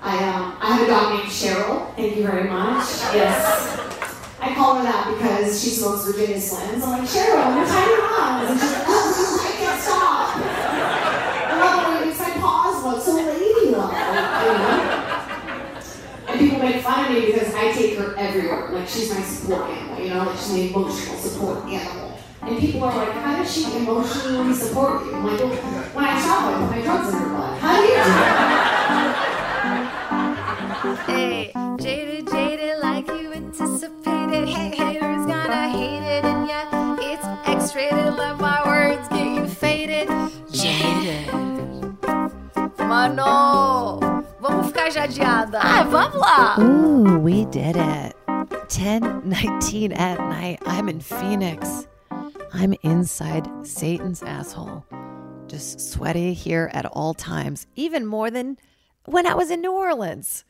I, um, I have a dog named Cheryl. Thank you very much. Yes. I call her that because she smokes Virginia Slims. I'm like, Cheryl, you're tiny moms. And she's like, oh, I can't stop. I love it when it makes my paws look so ladylike, you know? And people make fun of me because I take her everywhere. Like she's my support animal, you know, like she's my emotional support animal. And people are like, how does she emotionally support you? I'm like, well, when I shop, I put my drugs in her blood. How do you do it? Hey, jaded, jaded, like you anticipated. Hey, haters gonna hate it, and yeah, it's X-rated. Let my words get you faded. Jaded. Mano, vamos ficar jadeada. Ah, vamos lá. Ooh, we did it. 10 19 at night. I'm in Phoenix. I'm inside Satan's asshole. Just sweaty here at all times, even more than when I was in New Orleans.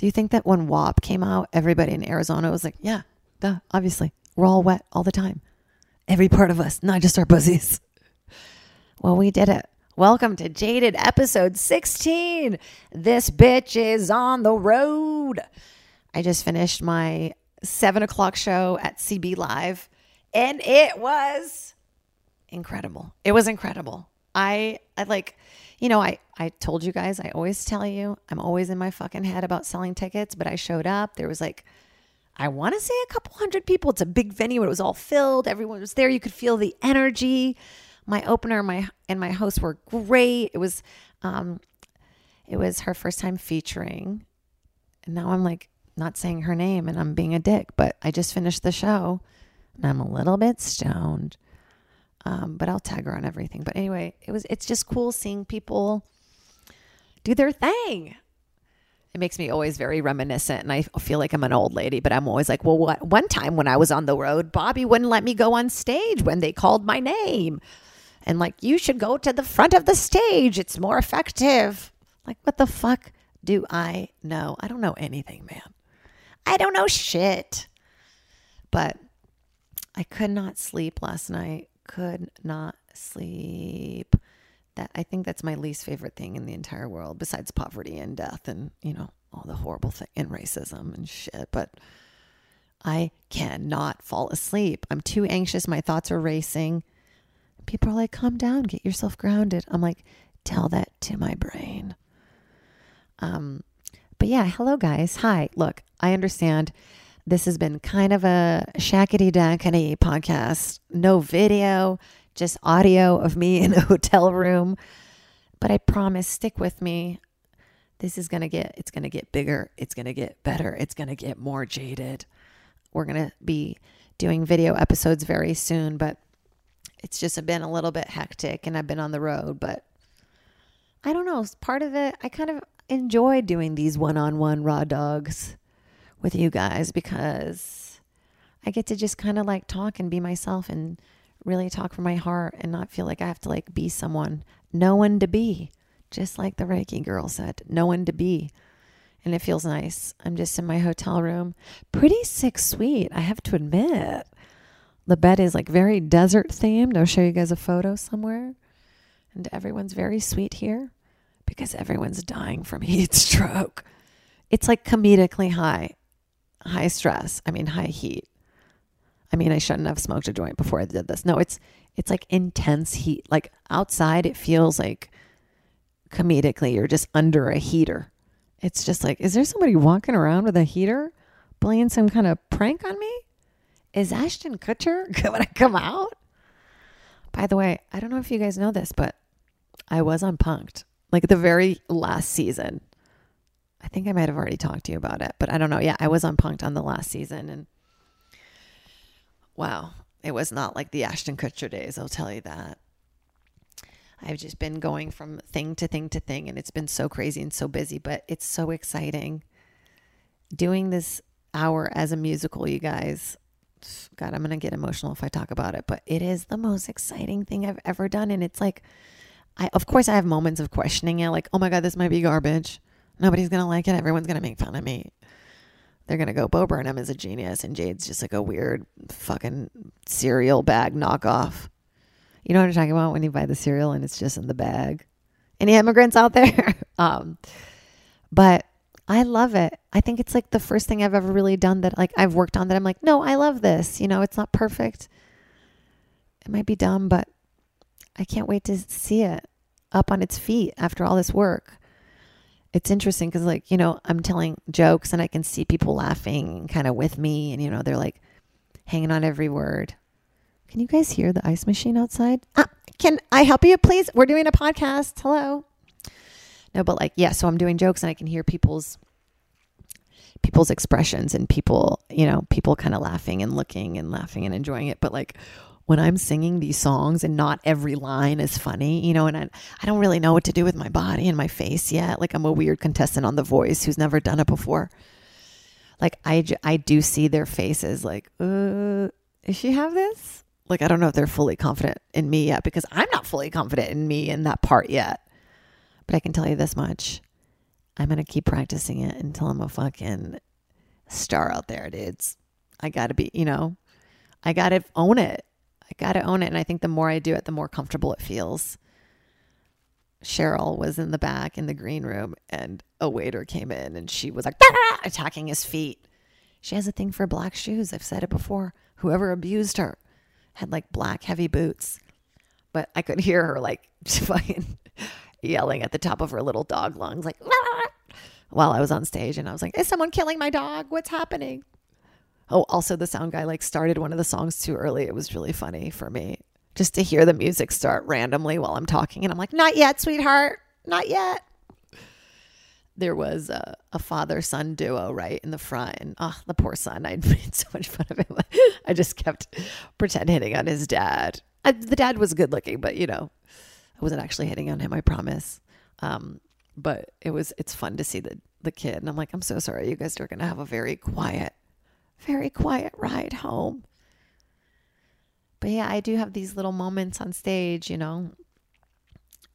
Do you think that when WAP came out, everybody in Arizona was like, yeah, duh, obviously, we're all wet all the time. Every part of us, not just our pussies. Well, we did it. Welcome to Jaded episode 16. This bitch is on the road. I just finished my seven o'clock show at CB Live, and it was incredible. It was incredible. I, I like, you know, I, I told you guys, I always tell you, I'm always in my fucking head about selling tickets, but I showed up. There was like, I want to say a couple hundred people. It's a big venue. It was all filled. Everyone was there. You could feel the energy. My opener, my and my host were great. It was, um, it was her first time featuring, and now I'm like not saying her name, and I'm being a dick. But I just finished the show, and I'm a little bit stoned. Um, but I'll tag her on everything. But anyway, it was it's just cool seeing people do their thing. It makes me always very reminiscent, and I feel like I'm an old lady. But I'm always like, well, what? One time when I was on the road, Bobby wouldn't let me go on stage when they called my name, and like, you should go to the front of the stage. It's more effective. Like, what the fuck do I know? I don't know anything, man. I don't know shit. But I could not sleep last night. Could not sleep. That I think that's my least favorite thing in the entire world, besides poverty and death and you know all the horrible thing and racism and shit. But I cannot fall asleep. I'm too anxious. My thoughts are racing. People are like, "Calm down. Get yourself grounded." I'm like, "Tell that to my brain." Um, but yeah, hello guys. Hi. Look, I understand this has been kind of a shackety dackety podcast. No video, just audio of me in a hotel room. But I promise, stick with me. This is gonna get it's gonna get bigger, it's gonna get better, it's gonna get more jaded. We're gonna be doing video episodes very soon, but it's just been a little bit hectic and I've been on the road, but I don't know. Part of it, I kind of enjoy doing these one on one raw dogs with you guys because I get to just kind of like talk and be myself and really talk from my heart and not feel like I have to like be someone. No one to be. Just like the Reiki girl said, no one to be. And it feels nice. I'm just in my hotel room. Pretty sick sweet, I have to admit. The bed is like very desert themed. I'll show you guys a photo somewhere. And everyone's very sweet here because everyone's dying from heat stroke. It's like comedically high, high stress. I mean, high heat. I mean, I shouldn't have smoked a joint before I did this. No, it's it's like intense heat. Like outside, it feels like comedically you're just under a heater. It's just like, is there somebody walking around with a heater, playing some kind of prank on me? Is Ashton Kutcher going to come out? By the way, I don't know if you guys know this, but I was on Punk'd like the very last season. I think I might have already talked to you about it, but I don't know. Yeah, I was on Punk'd on the last season, and wow, it was not like the Ashton Kutcher days. I'll tell you that. I've just been going from thing to thing to thing, and it's been so crazy and so busy, but it's so exciting. Doing this hour as a musical, you guys. God, I'm going to get emotional if I talk about it, but it is the most exciting thing I've ever done. And it's like, I, of course, I have moments of questioning it, like, oh my God, this might be garbage. Nobody's going to like it. Everyone's going to make fun of me. They're going to go, Bo Burnham is a genius, and Jade's just like a weird fucking cereal bag knockoff. You know what I'm talking about when you buy the cereal and it's just in the bag? Any immigrants out there? um, but I love it. I think it's like the first thing I've ever really done that like I've worked on that I'm like, no, I love this. You know, it's not perfect. It might be dumb, but I can't wait to see it up on its feet after all this work. It's interesting because, like, you know, I'm telling jokes and I can see people laughing kind of with me, and, you know, they're like hanging on every word. Can you guys hear the ice machine outside? Ah, can I help you, please? We're doing a podcast. Hello. No, but like, yeah, so I'm doing jokes and I can hear people's people's expressions and people, you know, people kind of laughing and looking and laughing and enjoying it. But like when I'm singing these songs and not every line is funny, you know, and I, I don't really know what to do with my body and my face yet. Like I'm a weird contestant on The Voice who's never done it before. Like I, I do see their faces like, uh, does she have this? Like I don't know if they're fully confident in me yet because I'm not fully confident in me in that part yet. But I can tell you this much. I'm going to keep practicing it until I'm a fucking star out there, dudes. I got to be, you know, I got to own it. I got to own it. And I think the more I do it, the more comfortable it feels. Cheryl was in the back in the green room and a waiter came in and she was like attacking his feet. She has a thing for black shoes. I've said it before. Whoever abused her had like black heavy boots. But I could hear her like fucking yelling at the top of her little dog lungs, like, while I was on stage. And I was like, is someone killing my dog? What's happening? Oh, also, the sound guy like started one of the songs too early. It was really funny for me just to hear the music start randomly while I'm talking. And I'm like, not yet, sweetheart, not yet. There was a, a father son duo right in the front. And oh, the poor son, I made so much fun of him. I just kept pretend hitting on his dad. I, the dad was good looking, but you know, I wasn't actually hitting on him, I promise. Um, but it was it's fun to see the the kid and I'm like, I'm so sorry you guys are gonna have a very quiet, very quiet ride home. But yeah, I do have these little moments on stage, you know,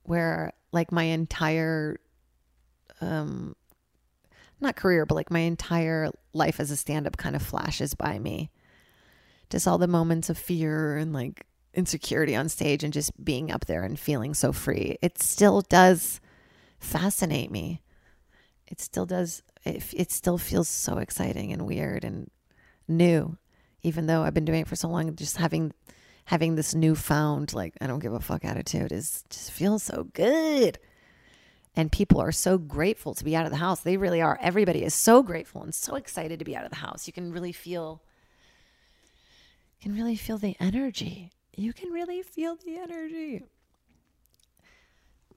where like my entire um not career, but like my entire life as a stand up kind of flashes by me. Just all the moments of fear and like insecurity on stage and just being up there and feeling so free. It still does fascinate me. It still does. It, it still feels so exciting and weird and new, even though I've been doing it for so long. Just having having this newfound like I don't give a fuck attitude is just feels so good. And people are so grateful to be out of the house. They really are. Everybody is so grateful and so excited to be out of the house. You can really feel You can really feel the energy you can really feel the energy.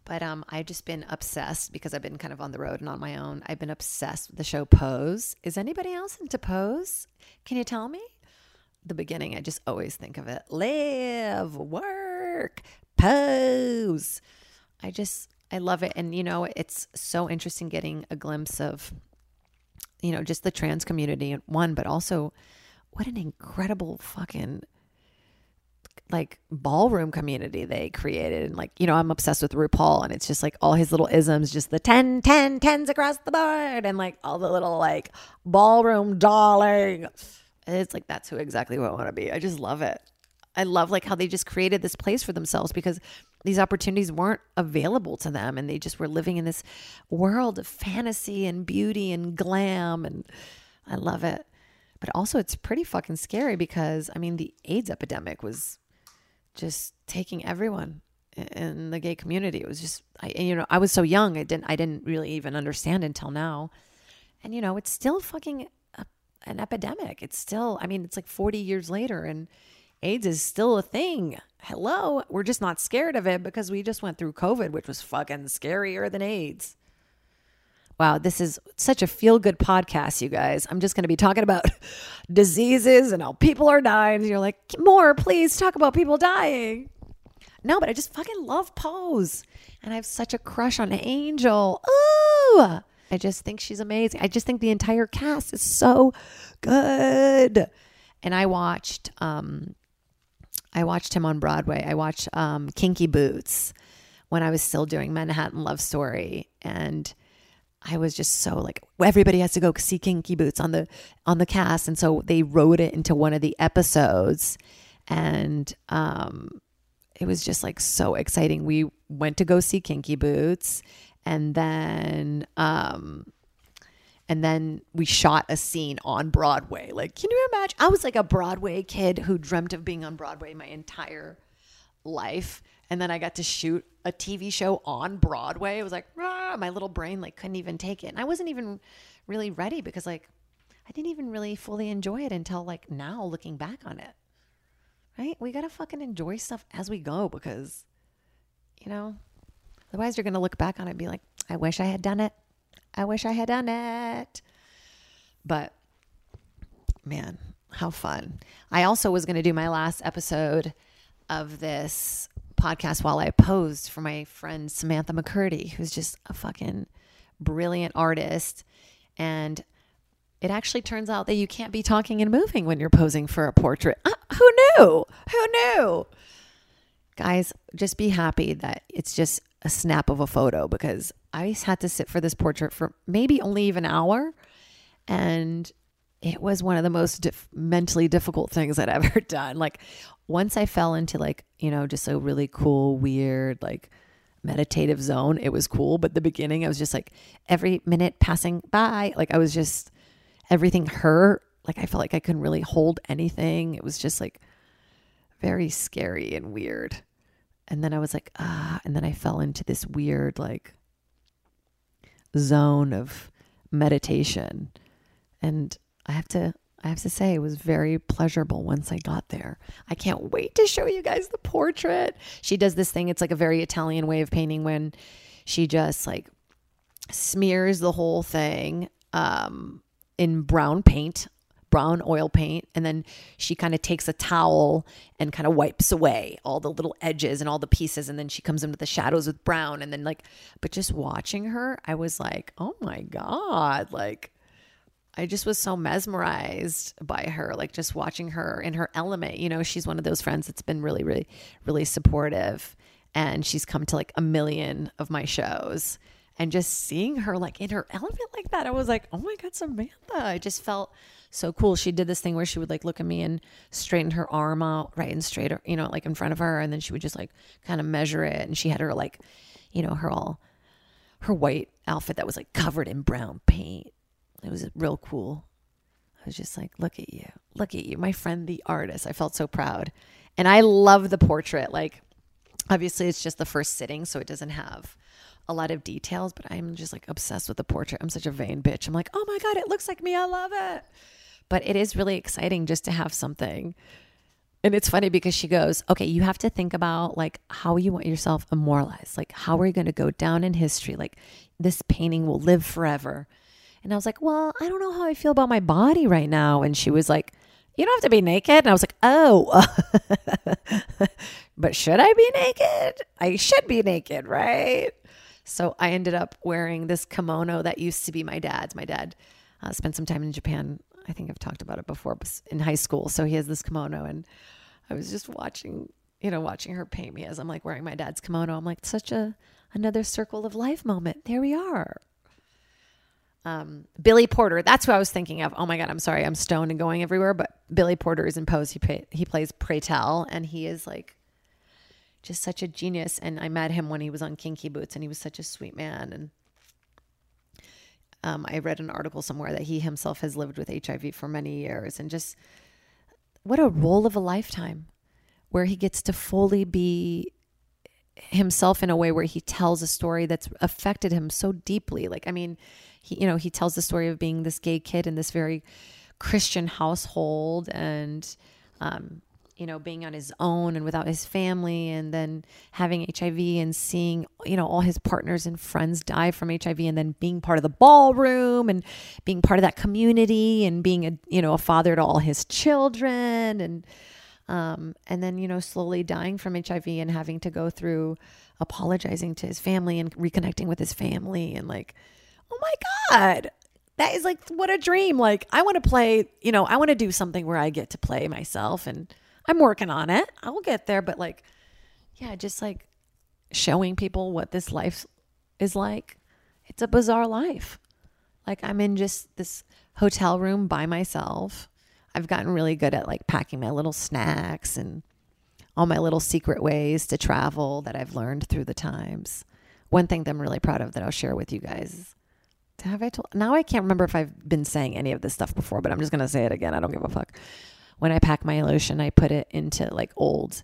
But um, I've just been obsessed because I've been kind of on the road and on my own. I've been obsessed with the show Pose. Is anybody else into Pose? Can you tell me? The beginning, I just always think of it live, work, pose. I just, I love it. And, you know, it's so interesting getting a glimpse of, you know, just the trans community, one, but also what an incredible fucking like ballroom community they created. And like you know i'm obsessed with rupaul and it's just like all his little isms just the 10 10 10s across the board and like all the little like ballroom darling it's like that's who exactly who i want to be. I just love it. I love like how they just created this place for themselves because these opportunities weren't available to them and they just were living in this world of fantasy and beauty and glam and i love it. But also it's pretty fucking scary because i mean the aids epidemic was just taking everyone in the gay community. It was just, I, you know, I was so young. I didn't, I didn't really even understand until now. And, you know, it's still fucking a, an epidemic. It's still, I mean, it's like 40 years later and AIDS is still a thing. Hello. We're just not scared of it because we just went through COVID, which was fucking scarier than AIDS. Wow, this is such a feel good podcast, you guys. I'm just going to be talking about diseases and how people are dying. And you're like, more, please talk about people dying. No, but I just fucking love Pose. And I have such a crush on Angel. Ooh. I just think she's amazing. I just think the entire cast is so good. And I watched um I watched him on Broadway. I watched um Kinky Boots when I was still doing Manhattan Love Story and I was just so like everybody has to go see Kinky Boots on the on the cast and so they wrote it into one of the episodes and um it was just like so exciting. We went to go see Kinky Boots and then um and then we shot a scene on Broadway. Like, can you imagine? I was like a Broadway kid who dreamt of being on Broadway my entire life. And then I got to shoot a TV show on Broadway. It was like, Rah! my little brain like couldn't even take it. And I wasn't even really ready because like I didn't even really fully enjoy it until like now looking back on it. Right? We got to fucking enjoy stuff as we go because you know, otherwise you're going to look back on it and be like, I wish I had done it. I wish I had done it. But man, how fun. I also was going to do my last episode of this podcast while I posed for my friend Samantha McCurdy, who's just a fucking brilliant artist. And it actually turns out that you can't be talking and moving when you're posing for a portrait. Uh, who knew? Who knew? Guys, just be happy that it's just a snap of a photo because I had to sit for this portrait for maybe only even an hour. And it was one of the most dif- mentally difficult things I'd ever done. Like, once I fell into, like, you know, just a really cool, weird, like, meditative zone, it was cool. But the beginning, I was just like, every minute passing by, like, I was just, everything hurt. Like, I felt like I couldn't really hold anything. It was just like very scary and weird. And then I was like, ah, and then I fell into this weird, like, zone of meditation. And I have to I have to say it was very pleasurable once I got there. I can't wait to show you guys the portrait. She does this thing, it's like a very Italian way of painting when she just like smears the whole thing um in brown paint brown oil paint and then she kind of takes a towel and kind of wipes away all the little edges and all the pieces and then she comes into the shadows with brown and then like but just watching her I was like oh my god like I just was so mesmerized by her like just watching her in her element you know she's one of those friends that's been really really really supportive and she's come to like a million of my shows and just seeing her like in her element like that I was like oh my god Samantha I just felt so cool. She did this thing where she would like look at me and straighten her arm out right and straight, you know, like in front of her. And then she would just like kind of measure it. And she had her like, you know, her all, her white outfit that was like covered in brown paint. It was real cool. I was just like, look at you. Look at you. My friend, the artist. I felt so proud. And I love the portrait. Like, obviously, it's just the first sitting, so it doesn't have a lot of details, but I'm just like obsessed with the portrait. I'm such a vain bitch. I'm like, oh my God, it looks like me. I love it. But it is really exciting just to have something. And it's funny because she goes, okay, you have to think about like how you want yourself immortalized. Like, how are you going to go down in history? Like, this painting will live forever. And I was like, well, I don't know how I feel about my body right now. And she was like, you don't have to be naked. And I was like, oh, but should I be naked? I should be naked, right? So I ended up wearing this kimono that used to be my dad's. My dad uh, spent some time in Japan I think I've talked about it before in high school. So he has this kimono, and I was just watching, you know, watching her paint me as I'm like wearing my dad's kimono. I'm like, such a another circle of life moment. There we are. Um, Billy Porter, that's who I was thinking of. Oh my God, I'm sorry, I'm stoned and going everywhere. But Billy Porter is in Pose. He he plays Pray Tell, and he is like just such a genius. And I met him when he was on Kinky Boots, and he was such a sweet man. And um, I read an article somewhere that he himself has lived with HIV for many years and just what a role of a lifetime where he gets to fully be himself in a way where he tells a story that's affected him so deeply. Like, I mean, he, you know, he tells the story of being this gay kid in this very Christian household and, um, you know, being on his own and without his family, and then having HIV and seeing, you know, all his partners and friends die from HIV, and then being part of the ballroom and being part of that community and being a, you know, a father to all his children. And Um, and then, you know, slowly dying from HIV and having to go through apologizing to his family and reconnecting with his family and like, oh my God, that is like what a dream. Like, I want to play, you know, I want to do something where I get to play myself and I'm working on it. I will get there. But like, yeah, just like showing people what this life is like. It's a bizarre life. Like, I'm in just this hotel room by myself. I've gotten really good at like packing my little snacks and all my little secret ways to travel that I've learned through the times. One thing that I'm really proud of that I'll share with you guys. Have I told? Now I can't remember if I've been saying any of this stuff before, but I'm just gonna say it again. I don't give a fuck. When I pack my lotion, I put it into like old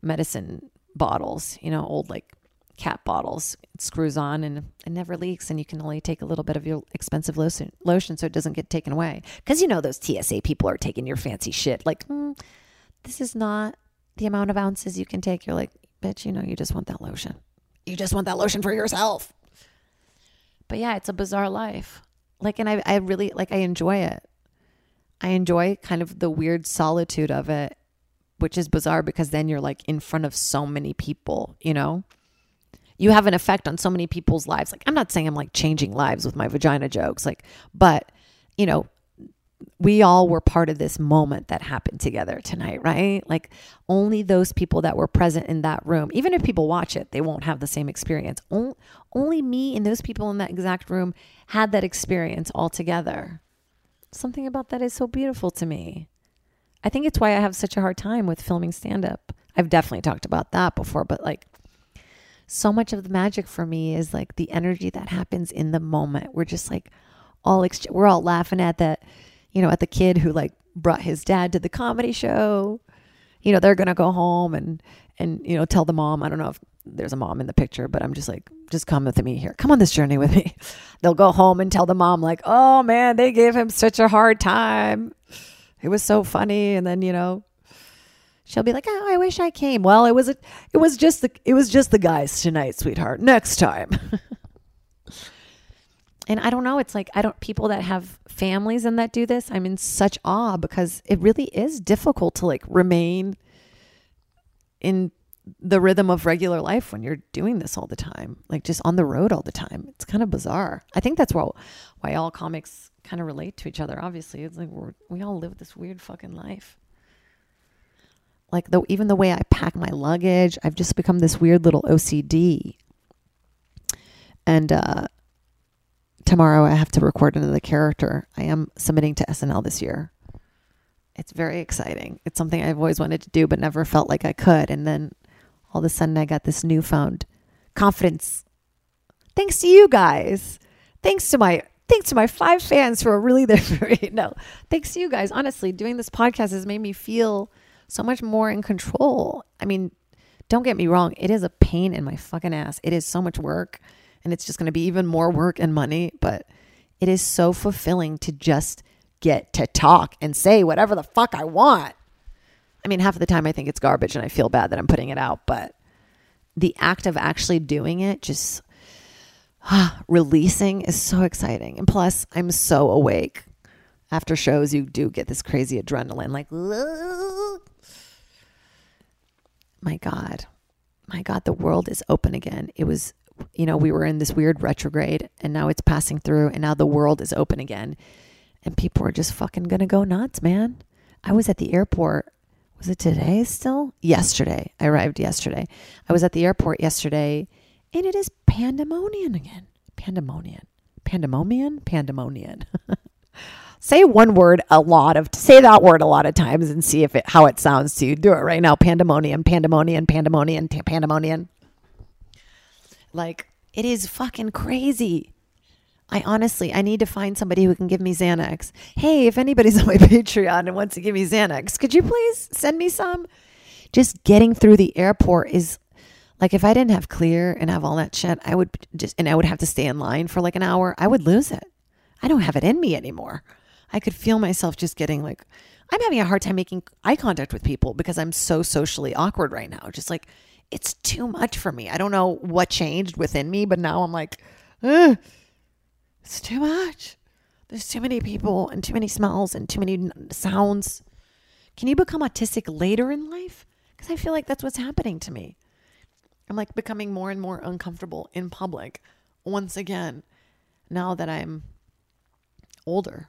medicine bottles, you know, old like cap bottles. It screws on and it never leaks, and you can only take a little bit of your expensive lotion, lotion so it doesn't get taken away. Because you know those TSA people are taking your fancy shit. Like, mm, this is not the amount of ounces you can take. You're like, bitch, you know, you just want that lotion. You just want that lotion for yourself. But yeah, it's a bizarre life. Like, and I, I really like, I enjoy it. I enjoy kind of the weird solitude of it, which is bizarre because then you're like in front of so many people, you know? You have an effect on so many people's lives. Like, I'm not saying I'm like changing lives with my vagina jokes, like, but, you know, we all were part of this moment that happened together tonight, right? Like only those people that were present in that room, even if people watch it, they won't have the same experience. Only, only me and those people in that exact room had that experience all together. Something about that is so beautiful to me. I think it's why I have such a hard time with filming stand up. I've definitely talked about that before, but like so much of the magic for me is like the energy that happens in the moment. We're just like all ex- we're all laughing at that you know, at the kid who like brought his dad to the comedy show. You know, they're gonna go home and and you know tell the mom. I don't know if there's a mom in the picture, but I'm just like, just come with me here. Come on this journey with me. They'll go home and tell the mom like, oh man, they gave him such a hard time. It was so funny, and then you know. She'll be like, "Oh, I wish I came." Well, it was a, it was just the, it was just the guys tonight, sweetheart. Next time. and I don't know, it's like I don't people that have families and that do this, I'm in such awe because it really is difficult to like remain in the rhythm of regular life when you're doing this all the time, like just on the road all the time. It's kind of bizarre. I think that's why why all comics kind of relate to each other. Obviously, it's like we're, we all live this weird fucking life. Like the even the way I pack my luggage, I've just become this weird little OCD. And uh tomorrow I have to record another character. I am submitting to SNL this year. It's very exciting. It's something I've always wanted to do, but never felt like I could. And then all of a sudden, I got this newfound confidence. Thanks to you guys. Thanks to my thanks to my five fans who are really there for me. No, thanks to you guys. Honestly, doing this podcast has made me feel so much more in control. I mean, don't get me wrong, it is a pain in my fucking ass. It is so much work and it's just going to be even more work and money. But it is so fulfilling to just get to talk and say whatever the fuck I want. I mean, half of the time I think it's garbage and I feel bad that I'm putting it out, but the act of actually doing it, just releasing, is so exciting. And plus, I'm so awake. After shows, you do get this crazy adrenaline, like, my God, my God, the world is open again. It was you know, we were in this weird retrograde and now it's passing through and now the world is open again. And people are just fucking gonna go nuts, man. I was at the airport. Was it today still? Yesterday. I arrived yesterday. I was at the airport yesterday and it is pandemonium again. Pandemonium. Pandemonium? Pandemonium. say one word a lot of say that word a lot of times and see if it how it sounds to you. Do it right now. Pandemonium, pandemonium, pandemonium, pandemonium. Like, it is fucking crazy. I honestly, I need to find somebody who can give me Xanax. Hey, if anybody's on my Patreon and wants to give me Xanax, could you please send me some? Just getting through the airport is like if I didn't have clear and have all that shit, I would just, and I would have to stay in line for like an hour, I would lose it. I don't have it in me anymore. I could feel myself just getting like, I'm having a hard time making eye contact with people because I'm so socially awkward right now. Just like, it's too much for me. I don't know what changed within me, but now I'm like, it's too much. There's too many people and too many smells and too many sounds. Can you become autistic later in life? Because I feel like that's what's happening to me. I'm like becoming more and more uncomfortable in public once again now that I'm older.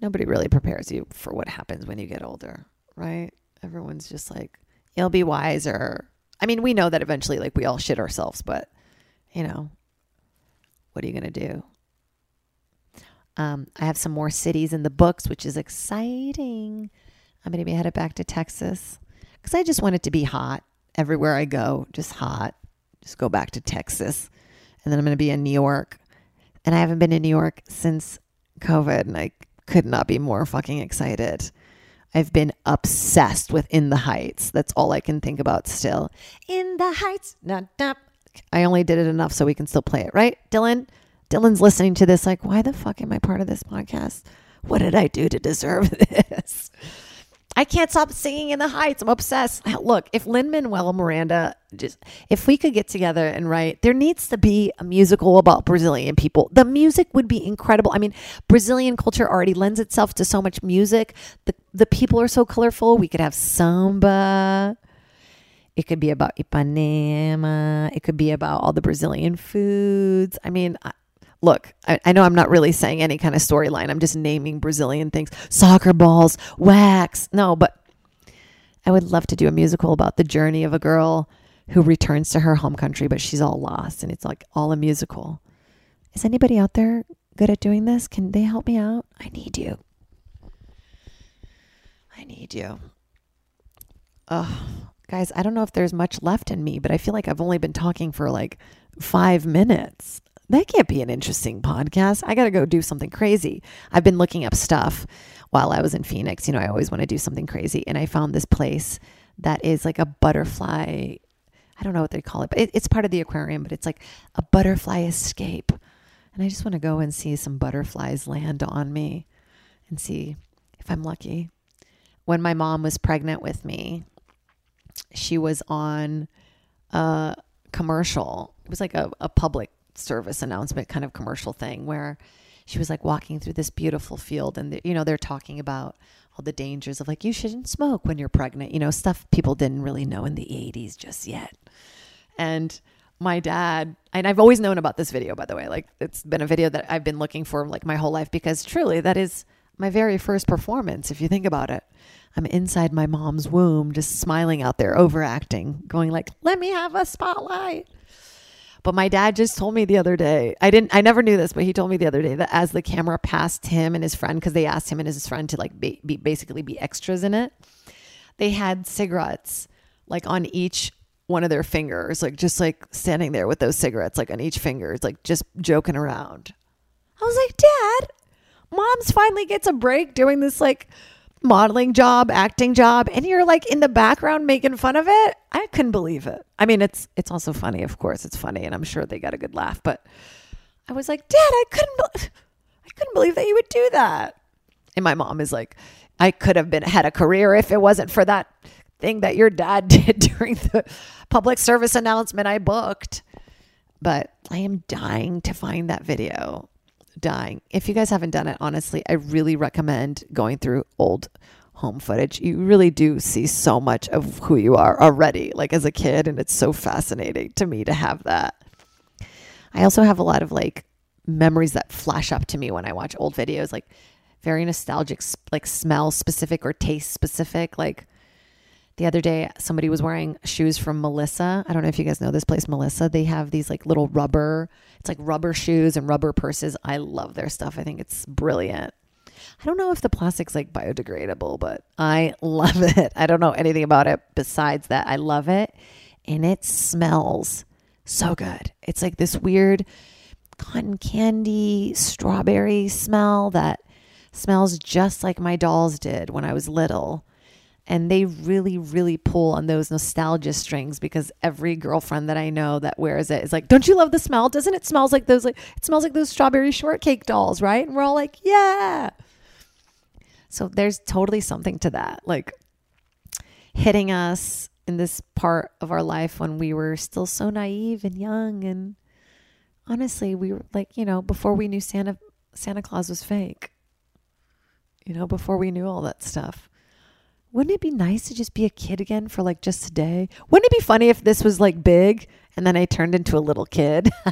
Nobody really prepares you for what happens when you get older, right? Everyone's just like, you'll be wiser. I mean, we know that eventually, like, we all shit ourselves, but, you know, what are you going to do? Um, I have some more cities in the books, which is exciting. I'm going to be headed back to Texas because I just want it to be hot everywhere I go, just hot. Just go back to Texas. And then I'm going to be in New York. And I haven't been in New York since COVID, and I could not be more fucking excited. I've been obsessed with In the Heights. That's all I can think about still. In the Heights. Nah, nah. I only did it enough so we can still play it, right? Dylan? Dylan's listening to this like, why the fuck am I part of this podcast? What did I do to deserve this? I can't stop singing in the heights. I'm obsessed. Uh, look, if Lin Manuel Miranda just if we could get together and write, there needs to be a musical about Brazilian people. The music would be incredible. I mean, Brazilian culture already lends itself to so much music. The the people are so colorful. We could have samba. It could be about Ipanema. It could be about all the Brazilian foods. I mean, look, I, I know I'm not really saying any kind of storyline. I'm just naming Brazilian things soccer balls, wax. No, but I would love to do a musical about the journey of a girl who returns to her home country, but she's all lost. And it's like all a musical. Is anybody out there good at doing this? Can they help me out? I need you. I need you. Oh, guys, I don't know if there's much left in me, but I feel like I've only been talking for like five minutes that can't be an interesting podcast. I got to go do something crazy. I've been looking up stuff while I was in Phoenix. You know, I always want to do something crazy. And I found this place that is like a butterfly. I don't know what they call it, but it, it's part of the aquarium, but it's like a butterfly escape. And I just want to go and see some butterflies land on me and see if I'm lucky. When my mom was pregnant with me, she was on a commercial. It was like a, a public service announcement kind of commercial thing where she was like walking through this beautiful field and you know they're talking about all the dangers of like you shouldn't smoke when you're pregnant you know stuff people didn't really know in the 80s just yet. And my dad and I've always known about this video by the way like it's been a video that I've been looking for like my whole life because truly that is my very first performance if you think about it. I'm inside my mom's womb just smiling out there overacting going like let me have a spotlight but my dad just told me the other day, I didn't, I never knew this, but he told me the other day that as the camera passed him and his friend, because they asked him and his friend to like be, be basically be extras in it, they had cigarettes like on each one of their fingers, like just like standing there with those cigarettes like on each finger, it's like just joking around. I was like, Dad, mom's finally gets a break doing this like modeling job, acting job, and you're like in the background making fun of it. I couldn't believe it. I mean, it's it's also funny, of course, it's funny, and I'm sure they got a good laugh. But I was like, Dad, I couldn't, be- I couldn't believe that you would do that. And my mom is like, I could have been had a career if it wasn't for that thing that your dad did during the public service announcement I booked. But I am dying to find that video dying. If you guys haven't done it, honestly, I really recommend going through old home footage. You really do see so much of who you are already, like as a kid, and it's so fascinating to me to have that. I also have a lot of like memories that flash up to me when I watch old videos, like very nostalgic, like smell specific or taste specific. Like the other day, somebody was wearing shoes from Melissa. I don't know if you guys know this place, Melissa. They have these like little rubber it's like rubber shoes and rubber purses. I love their stuff. I think it's brilliant. I don't know if the plastic's like biodegradable, but I love it. I don't know anything about it besides that. I love it. And it smells so good. It's like this weird cotton candy strawberry smell that smells just like my dolls did when I was little. And they really, really pull on those nostalgia strings because every girlfriend that I know that wears it is like, "Don't you love the smell? Doesn't it smells like those like it smells like those strawberry shortcake dolls, right?" And we're all like, "Yeah." So there's totally something to that. Like hitting us in this part of our life when we were still so naive and young and honestly, we were like, you know, before we knew Santa Santa Claus was fake. You know, before we knew all that stuff. Wouldn't it be nice to just be a kid again for like just a day? Wouldn't it be funny if this was like big and then I turned into a little kid?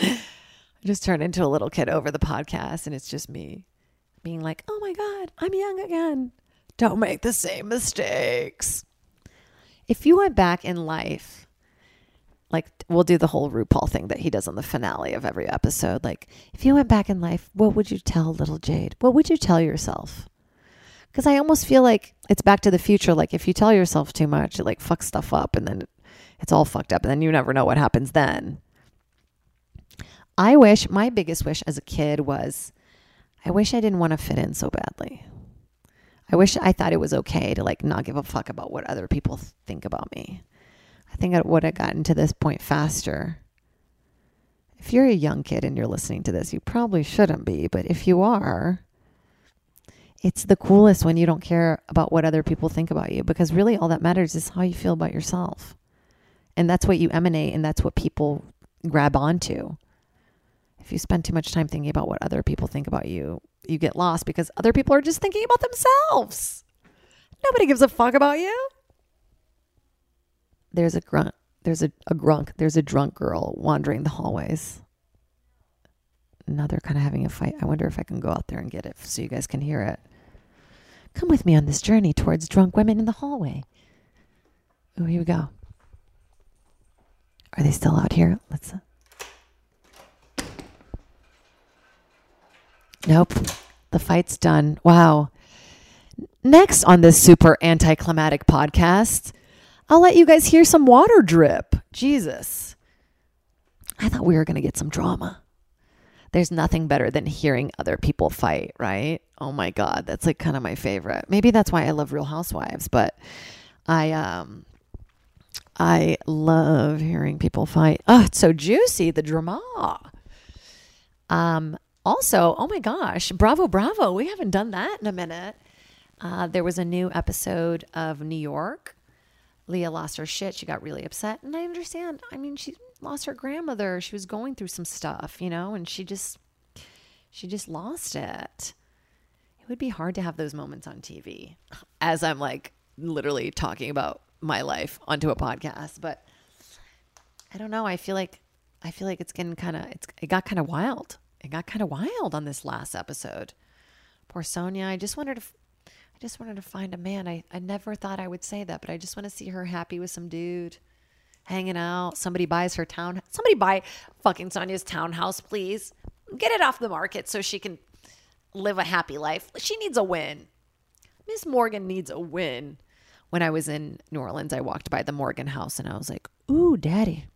I just turned into a little kid over the podcast and it's just me being like, oh my God, I'm young again. Don't make the same mistakes. If you went back in life, like we'll do the whole RuPaul thing that he does on the finale of every episode. Like, if you went back in life, what would you tell little Jade? What would you tell yourself? Because I almost feel like it's back to the future. Like, if you tell yourself too much, it like fucks stuff up and then it's all fucked up. And then you never know what happens then. I wish, my biggest wish as a kid was I wish I didn't want to fit in so badly. I wish I thought it was okay to like not give a fuck about what other people think about me. I think I would have gotten to this point faster. If you're a young kid and you're listening to this, you probably shouldn't be, but if you are, it's the coolest when you don't care about what other people think about you because really all that matters is how you feel about yourself. And that's what you emanate and that's what people grab onto. If you spend too much time thinking about what other people think about you, you get lost because other people are just thinking about themselves. Nobody gives a fuck about you. There's a grunt. There's a, a grunk. There's a drunk girl wandering the hallways. Now they're kind of having a fight. I wonder if I can go out there and get it so you guys can hear it. Come with me on this journey towards drunk women in the hallway. Oh, here we go. Are they still out here? Let's. Uh... Nope. The fight's done. Wow. Next on this super anticlimactic podcast, I'll let you guys hear some water drip. Jesus. I thought we were going to get some drama. There's nothing better than hearing other people fight, right? Oh my god, that's like kind of my favorite. Maybe that's why I love Real Housewives, but I um I love hearing people fight. Oh, it's so juicy, the drama. Um also, oh my gosh, bravo, bravo. We haven't done that in a minute. Uh, there was a new episode of New York. Leah lost her shit. She got really upset. And I understand. I mean, she lost her grandmother. She was going through some stuff, you know, and she just she just lost it. It would be hard to have those moments on TV as I'm like literally talking about my life onto a podcast, but I don't know. I feel like I feel like it's getting kind of it's it got kind of wild it got kind of wild on this last episode. Poor Sonja. I just wanted to, I just wanted to find a man. I, I never thought I would say that, but I just want to see her happy with some dude hanging out. Somebody buys her town. Somebody buy fucking Sonja's townhouse, please. Get it off the market so she can live a happy life. She needs a win. Miss Morgan needs a win. When I was in New Orleans, I walked by the Morgan house and I was like, ooh, daddy.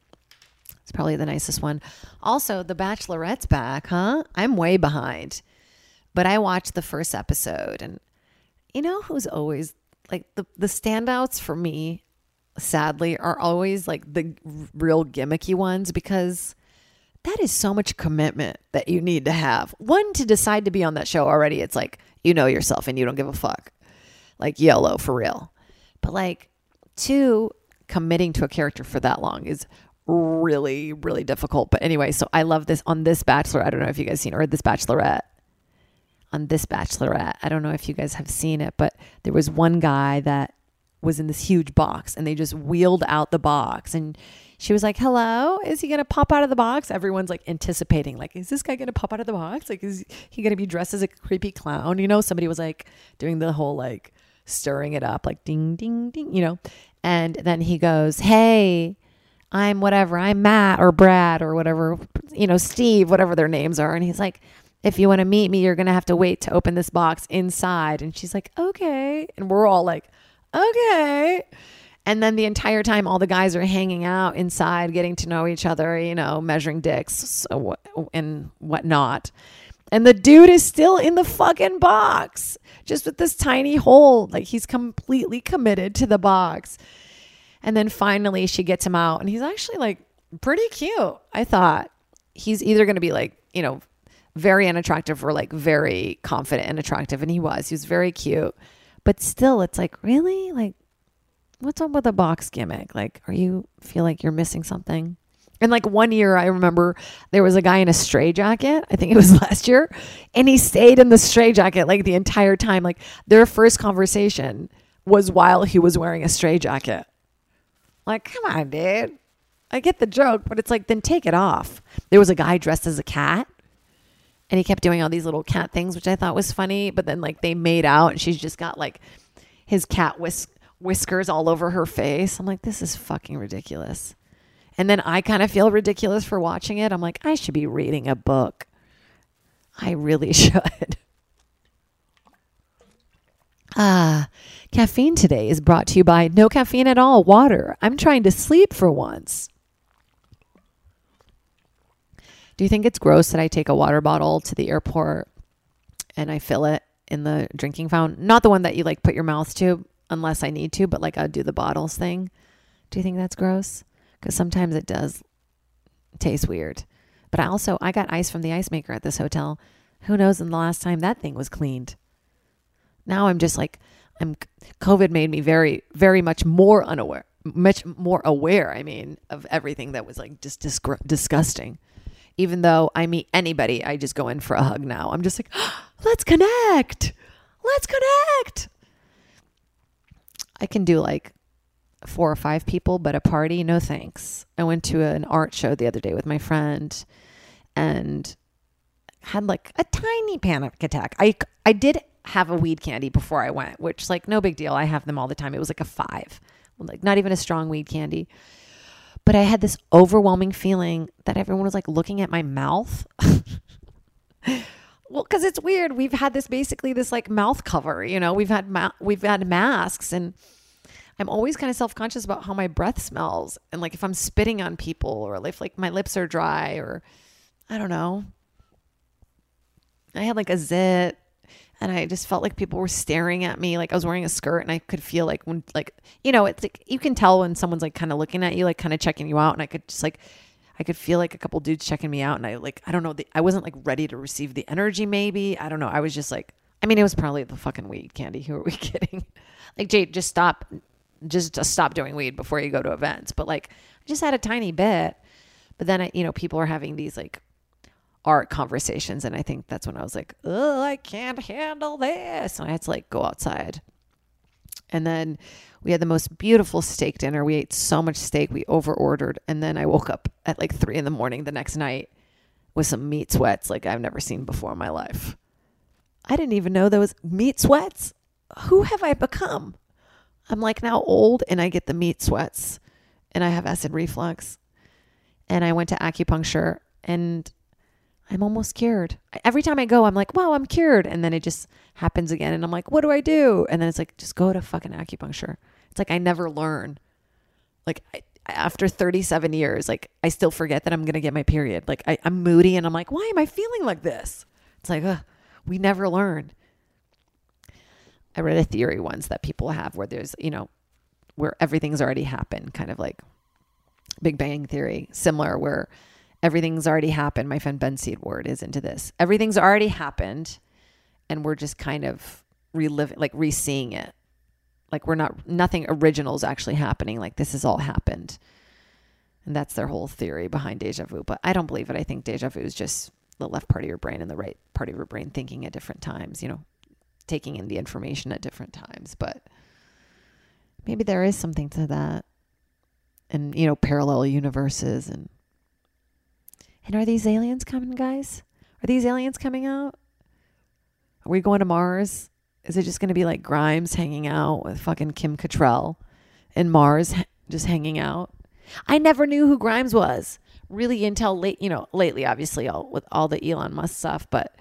It's probably the nicest one. Also, The Bachelorette's back, huh? I'm way behind. But I watched the first episode and you know who's always like the the standouts for me sadly are always like the real gimmicky ones because that is so much commitment that you need to have. One to decide to be on that show already it's like you know yourself and you don't give a fuck. Like YOLO for real. But like two committing to a character for that long is really, really difficult. But anyway, so I love this on this Bachelor. I don't know if you guys seen or this Bachelorette. On this Bachelorette, I don't know if you guys have seen it, but there was one guy that was in this huge box and they just wheeled out the box and she was like, "Hello, is he gonna pop out of the box?" Everyone's like anticipating, like, "Is this guy gonna pop out of the box? Like, is he gonna be dressed as a creepy clown?" You know, somebody was like doing the whole like stirring it up, like ding, ding, ding, you know. And then he goes, "Hey, I'm whatever, I'm Matt or Brad or whatever, you know, Steve, whatever their names are. And he's like, if you want to meet me, you're going to have to wait to open this box inside. And she's like, okay. And we're all like, okay. And then the entire time, all the guys are hanging out inside, getting to know each other, you know, measuring dicks so, uh, and whatnot. And the dude is still in the fucking box, just with this tiny hole. Like he's completely committed to the box. And then finally she gets him out, and he's actually like pretty cute. I thought he's either going to be like, you know, very unattractive or like very confident and attractive. And he was. He was very cute. But still, it's like, really? Like, what's up with the box gimmick? Like, are you feel like you're missing something? And like one year, I remember there was a guy in a stray jacket. I think it was last year. And he stayed in the stray jacket like the entire time. Like their first conversation was while he was wearing a stray jacket. Like, come on, dude. I get the joke, but it's like, then take it off. There was a guy dressed as a cat and he kept doing all these little cat things, which I thought was funny. But then, like, they made out and she's just got like his cat whisk- whiskers all over her face. I'm like, this is fucking ridiculous. And then I kind of feel ridiculous for watching it. I'm like, I should be reading a book. I really should. Ah, caffeine today is brought to you by no caffeine at all water. I'm trying to sleep for once. Do you think it's gross that I take a water bottle to the airport and I fill it in the drinking fountain? Not the one that you like put your mouth to unless I need to, but like I do the bottles thing. Do you think that's gross? Because sometimes it does taste weird. But I also I got ice from the ice maker at this hotel. Who knows when the last time that thing was cleaned? Now I'm just like I'm COVID made me very very much more unaware, much more aware. I mean of everything that was like just disgusting. Even though I meet anybody, I just go in for a hug now. I'm just like, let's connect. Let's connect. I can do like four or five people, but a party, no thanks. I went to an art show the other day with my friend and had like a tiny panic attack. I I did have a weed candy before I went, which like no big deal. I have them all the time. It was like a 5. Like not even a strong weed candy. But I had this overwhelming feeling that everyone was like looking at my mouth. well, because it's weird. We've had this basically this like mouth cover. You know, we've had ma- we've had masks, and I'm always kind of self conscious about how my breath smells, and like if I'm spitting on people, or if like my lips are dry, or I don't know. I had like a zit and I just felt like people were staring at me. Like I was wearing a skirt, and I could feel like when, like you know, it's like you can tell when someone's like kind of looking at you, like kind of checking you out, and I could just like, I could feel like a couple dudes checking me out, and I like, I don't know, the, I wasn't like ready to receive the energy. Maybe I don't know. I was just like, I mean, it was probably the fucking weed candy. Who are we kidding? like Jade, just stop, just, just stop doing weed before you go to events. But like, I just had a tiny bit. But then I, you know, people are having these like art conversations. And I think that's when I was like, oh, I can't handle this. And I had to like go outside. And then we had the most beautiful steak dinner. We ate so much steak, we over ordered. And then I woke up at like three in the morning the next night with some meat sweats like I've never seen before in my life. I didn't even know was meat sweats. Who have I become? I'm like now old and I get the meat sweats and I have acid reflux. And I went to acupuncture and I'm almost cured. Every time I go, I'm like, wow, I'm cured. And then it just happens again. And I'm like, what do I do? And then it's like, just go to fucking acupuncture. It's like I never learn. Like I, after 37 years, like I still forget that I'm going to get my period. Like I, I'm moody and I'm like, why am I feeling like this? It's like, ugh, we never learn. I read a theory once that people have where there's, you know, where everything's already happened, kind of like Big Bang Theory, similar, where everything's already happened. My friend Ben Seedward is into this. Everything's already happened, and we're just kind of reliving, like re-seeing it. Like we're not, nothing original is actually happening. Like this has all happened, and that's their whole theory behind deja vu. But I don't believe it. I think deja vu is just the left part of your brain and the right part of your brain thinking at different times. You know, taking in the information at different times. But maybe there is something to that, and you know, parallel universes and and are these aliens coming, guys? Are these aliens coming out? Are we going to Mars? Is it just going to be like Grimes hanging out with fucking Kim Cattrall and Mars just hanging out? I never knew who Grimes was really until late, you know, lately, obviously, all with all the Elon Musk stuff, but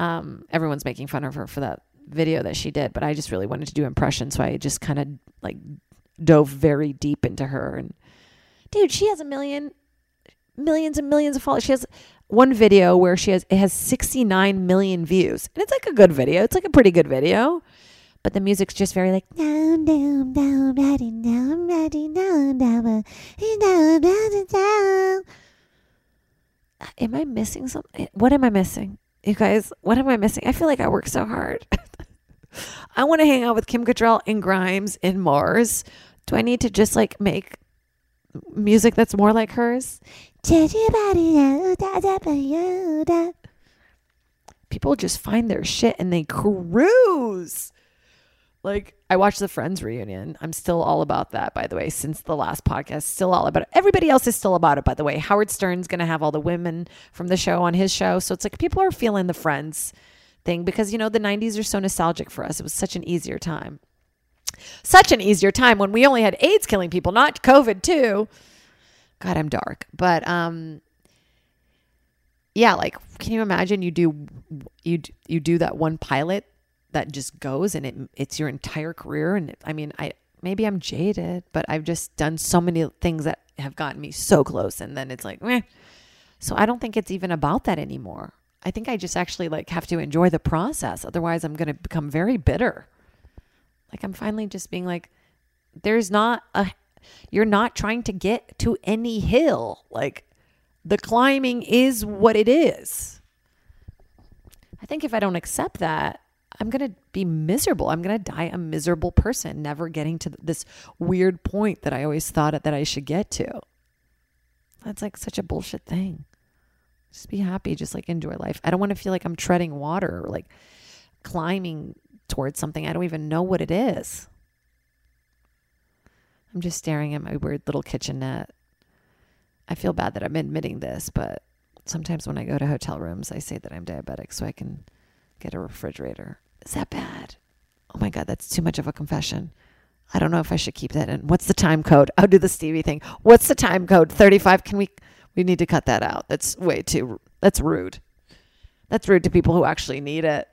um, everyone's making fun of her for that video that she did. But I just really wanted to do impressions, so I just kind of like dove very deep into her. And dude, she has a million millions and millions of followers. She has one video where she has it has 69 million views. And it's like a good video. It's like a pretty good video. But the music's just very like down, down, down, down, down, down, down, down, down. Am I missing something? Eh, what am I missing? You guys, what am I missing? I feel like I work so hard. I want to hang out with Kim Cattrall and Grimes and Mars. Do I need to just like make music that's more like hers? People just find their shit and they cruise. Like I watched the Friends reunion. I'm still all about that, by the way, since the last podcast. Still all about it. Everybody else is still about it, by the way. Howard Stern's gonna have all the women from the show on his show. So it's like people are feeling the Friends thing because you know the 90s are so nostalgic for us. It was such an easier time. Such an easier time when we only had AIDS killing people, not COVID too. God, I'm dark. But um yeah, like can you imagine you do you you do that one pilot that just goes and it it's your entire career and it, I mean, I maybe I'm jaded, but I've just done so many things that have gotten me so close and then it's like, meh. So I don't think it's even about that anymore. I think I just actually like have to enjoy the process. Otherwise, I'm going to become very bitter. Like I'm finally just being like there's not a you're not trying to get to any hill. Like the climbing is what it is. I think if I don't accept that, I'm going to be miserable. I'm going to die a miserable person, never getting to this weird point that I always thought that I should get to. That's like such a bullshit thing. Just be happy, just like enjoy life. I don't want to feel like I'm treading water or like climbing towards something I don't even know what it is. I'm just staring at my weird little kitchenette. I feel bad that I'm admitting this, but sometimes when I go to hotel rooms, I say that I'm diabetic so I can get a refrigerator. Is that bad? Oh my God, that's too much of a confession. I don't know if I should keep that in. What's the time code? I'll do the Stevie thing. What's the time code? 35. Can we we need to cut that out. That's way too that's rude. That's rude to people who actually need it.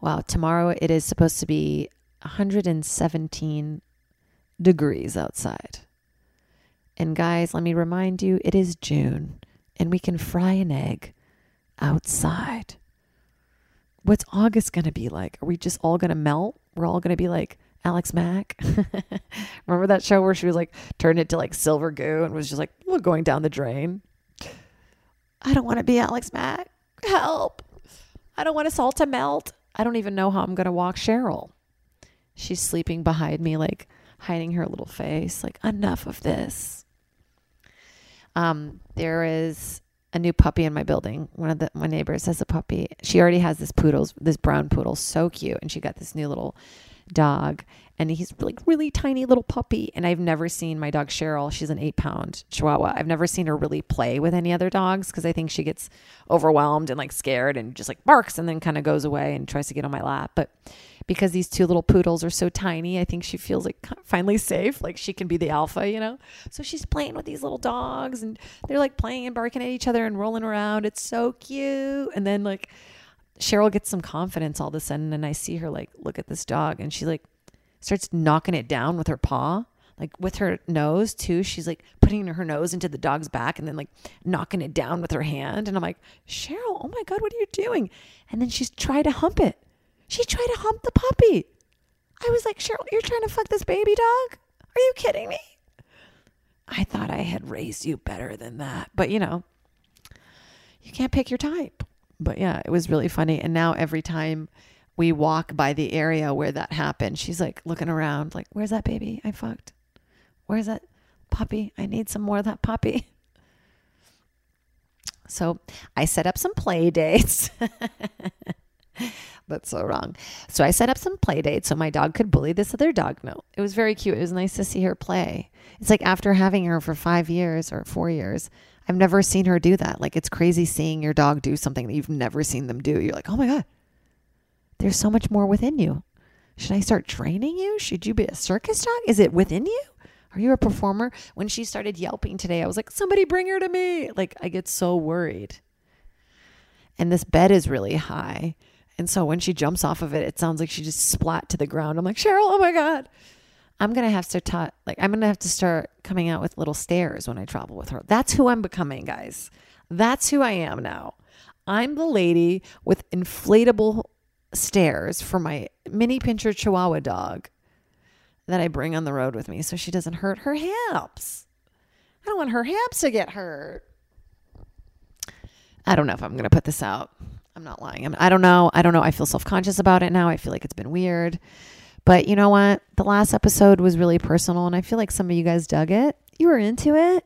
Wow, tomorrow it is supposed to be 117 degrees outside. And guys, let me remind you, it is June and we can fry an egg outside. What's August going to be like? Are we just all going to melt? We're all going to be like Alex Mack. Remember that show where she was like turned into like silver goo and was just like going down the drain? I don't want to be Alex Mack. Help. I don't want us all to melt. I don't even know how I'm going to walk Cheryl. She's sleeping behind me, like hiding her little face, like, enough of this. Um, there is a new puppy in my building. One of the my neighbors has a puppy. She already has this poodle, this brown poodle, so cute, and she got this new little dog, and he's like really tiny little puppy. And I've never seen my dog Cheryl. She's an eight pound Chihuahua. I've never seen her really play with any other dogs because I think she gets overwhelmed and like scared and just like barks and then kind of goes away and tries to get on my lap. But because these two little poodles are so tiny, I think she feels like finally safe. Like she can be the alpha, you know? So she's playing with these little dogs and they're like playing and barking at each other and rolling around. It's so cute. And then like Cheryl gets some confidence all of a sudden and I see her like look at this dog and she like starts knocking it down with her paw. Like with her nose too, she's like putting her nose into the dog's back and then like knocking it down with her hand. And I'm like, Cheryl, oh my God, what are you doing? And then she's trying to hump it. She tried to hump the puppy. I was like, Cheryl, you're trying to fuck this baby dog? Are you kidding me? I thought I had raised you better than that. But you know, you can't pick your type. But yeah, it was really funny. And now every time we walk by the area where that happened, she's like looking around, like, where's that baby I fucked? Where's that puppy? I need some more of that puppy. So I set up some play dates. That's so wrong. So I set up some play dates so my dog could bully this other dog. No, it was very cute. It was nice to see her play. It's like after having her for five years or four years, I've never seen her do that. Like it's crazy seeing your dog do something that you've never seen them do. You're like, oh my God, there's so much more within you. Should I start training you? Should you be a circus dog? Is it within you? Are you a performer? When she started yelping today, I was like, somebody bring her to me. Like I get so worried. And this bed is really high. And so when she jumps off of it, it sounds like she just splat to the ground. I'm like, Cheryl, oh my God. I'm gonna have to ta- like I'm gonna have to start coming out with little stairs when I travel with her. That's who I'm becoming, guys. That's who I am now. I'm the lady with inflatable stairs for my mini pinscher chihuahua dog that I bring on the road with me so she doesn't hurt her hips. I don't want her hips to get hurt. I don't know if I'm going to put this out. I'm not lying. I'm, I don't know. I don't know. I feel self conscious about it now. I feel like it's been weird. But you know what? The last episode was really personal, and I feel like some of you guys dug it. You were into it.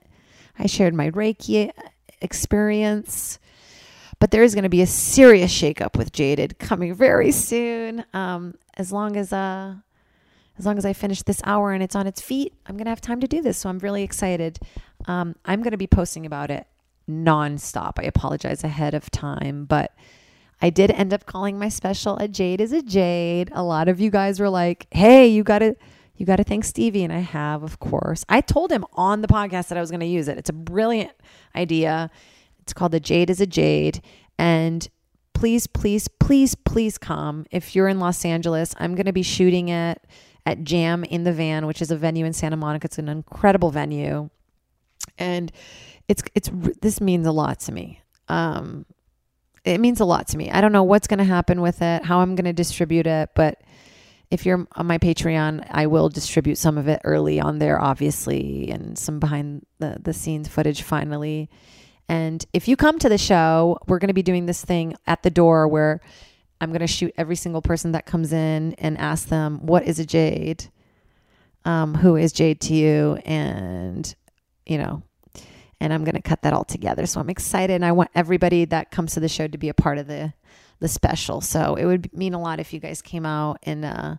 I shared my Reiki experience. But there is going to be a serious shakeup with Jaded coming very soon. Um, as long as uh, as long as I finish this hour and it's on its feet, I'm going to have time to do this. So I'm really excited. Um, I'm going to be posting about it nonstop. I apologize ahead of time, but I did end up calling my special a Jade is a Jade. A lot of you guys were like, "Hey, you got to you got to thank Stevie." And I have, of course. I told him on the podcast that I was going to use it. It's a brilliant idea. It's called the Jade is a Jade and please please please please come if you're in Los Angeles. I'm going to be shooting it at Jam in the Van, which is a venue in Santa Monica. It's an incredible venue. And it's it's this means a lot to me. Um, it means a lot to me. I don't know what's going to happen with it, how I'm going to distribute it, but if you're on my Patreon, I will distribute some of it early on there, obviously, and some behind the, the scenes footage finally. And if you come to the show, we're going to be doing this thing at the door where I'm going to shoot every single person that comes in and ask them, What is a jade? Um, who is jade to you? And, you know, and I'm going to cut that all together. So I'm excited, and I want everybody that comes to the show to be a part of the the special. So it would mean a lot if you guys came out and, uh,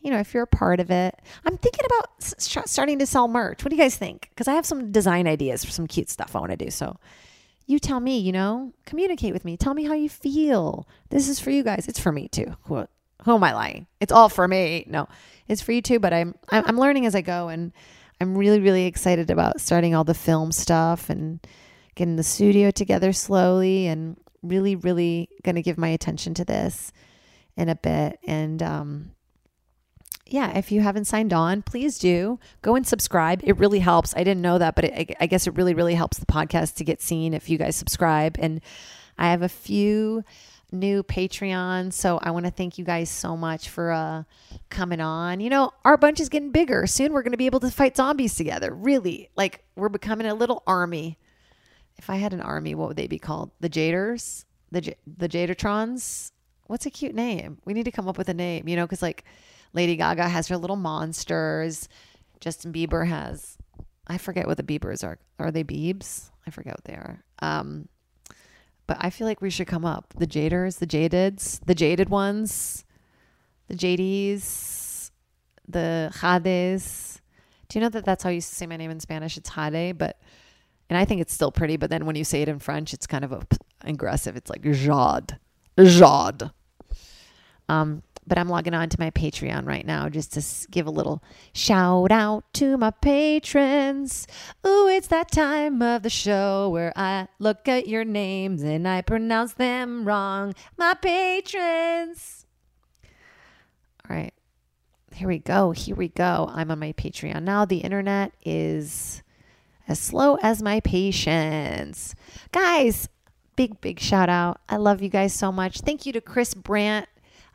you know, if you're a part of it. I'm thinking about starting to sell merch. What do you guys think? Because I have some design ideas for some cute stuff I want to do. So you tell me, you know, communicate with me. Tell me how you feel. This is for you guys. It's for me too. Who, who am I lying? It's all for me. No, it's for you too. But I'm I'm learning as I go, and I'm really, really excited about starting all the film stuff and getting the studio together slowly and really, really going to give my attention to this in a bit. And, um, yeah, if you haven't signed on, please do go and subscribe. It really helps. I didn't know that, but it, I guess it really, really helps the podcast to get seen if you guys subscribe. And I have a few new Patreon. So I want to thank you guys so much for uh, coming on. You know, our bunch is getting bigger. Soon we're going to be able to fight zombies together. Really, like we're becoming a little army. If I had an army, what would they be called? The Jaders, the J- the Jadertrons. What's a cute name? We need to come up with a name. You know, because like Lady Gaga has her little monsters. Justin Bieber has. I forget what the Biebers are. Are they Biebs? I forget what they are. Um, but I feel like we should come up. The Jaders, the Jadeds, the Jaded ones, the JDs, the Jades. Do you know that that's how you say my name in Spanish? It's Jade, but and I think it's still pretty. But then when you say it in French, it's kind of a, aggressive. It's like Jade, Jade. Um, but I'm logging on to my Patreon right now just to give a little shout out to my patrons. Ooh, it's that time of the show where I look at your names and I pronounce them wrong. My patrons. All right. Here we go. Here we go. I'm on my Patreon now. The internet is as slow as my patience. Guys, big, big shout out. I love you guys so much. Thank you to Chris Brandt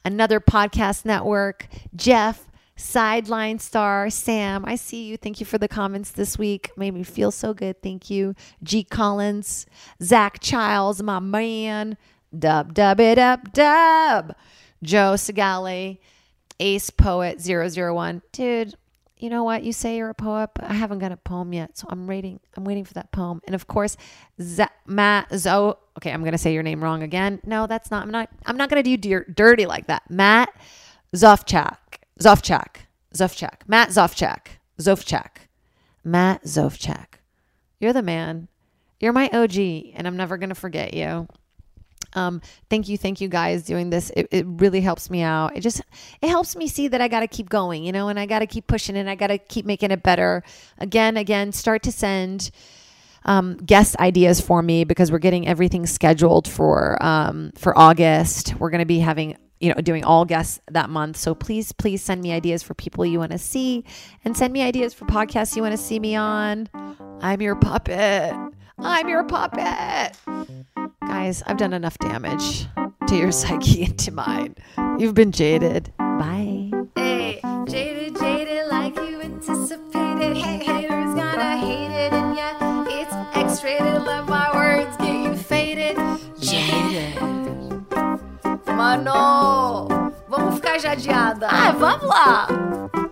another podcast network, Jeff, Sideline Star, Sam. I see you. Thank you for the comments this week. Made me feel so good. Thank you. G Collins, Zach Childs, my man. Dub, dub it up, dub. Joe Segale, Ace Poet 001. Dude, you know what? You say you're a poet, but I haven't got a poem yet. So I'm waiting. I'm waiting for that poem. And of course, Z- Matt Zo. Okay, I'm gonna say your name wrong again. No, that's not. I'm not. I'm not gonna do dir- dirty like that. Matt Zofchak. Zofchak. Zofchak. Matt Zofchak. Zofchak. Matt Zofchak. You're the man. You're my OG, and I'm never gonna forget you. Um, thank you, thank you guys doing this. It, it really helps me out. It just it helps me see that I got to keep going, you know, and I got to keep pushing and I got to keep making it better. Again, again, start to send um, guest ideas for me because we're getting everything scheduled for um, for August. We're going to be having you know doing all guests that month. So please, please send me ideas for people you want to see and send me ideas for podcasts you want to see me on. I'm your puppet. I'm your puppet. Guys, I've done enough damage to your psyche and to mine. You've been jaded. Bye. Hey, jaded, jaded, like you anticipated. Hey, haters gonna hate it, and yeah, it's X-rated. Let my words get you faded. Jaded. Mano, vamos ficar jadeada. Ah, vamos lá.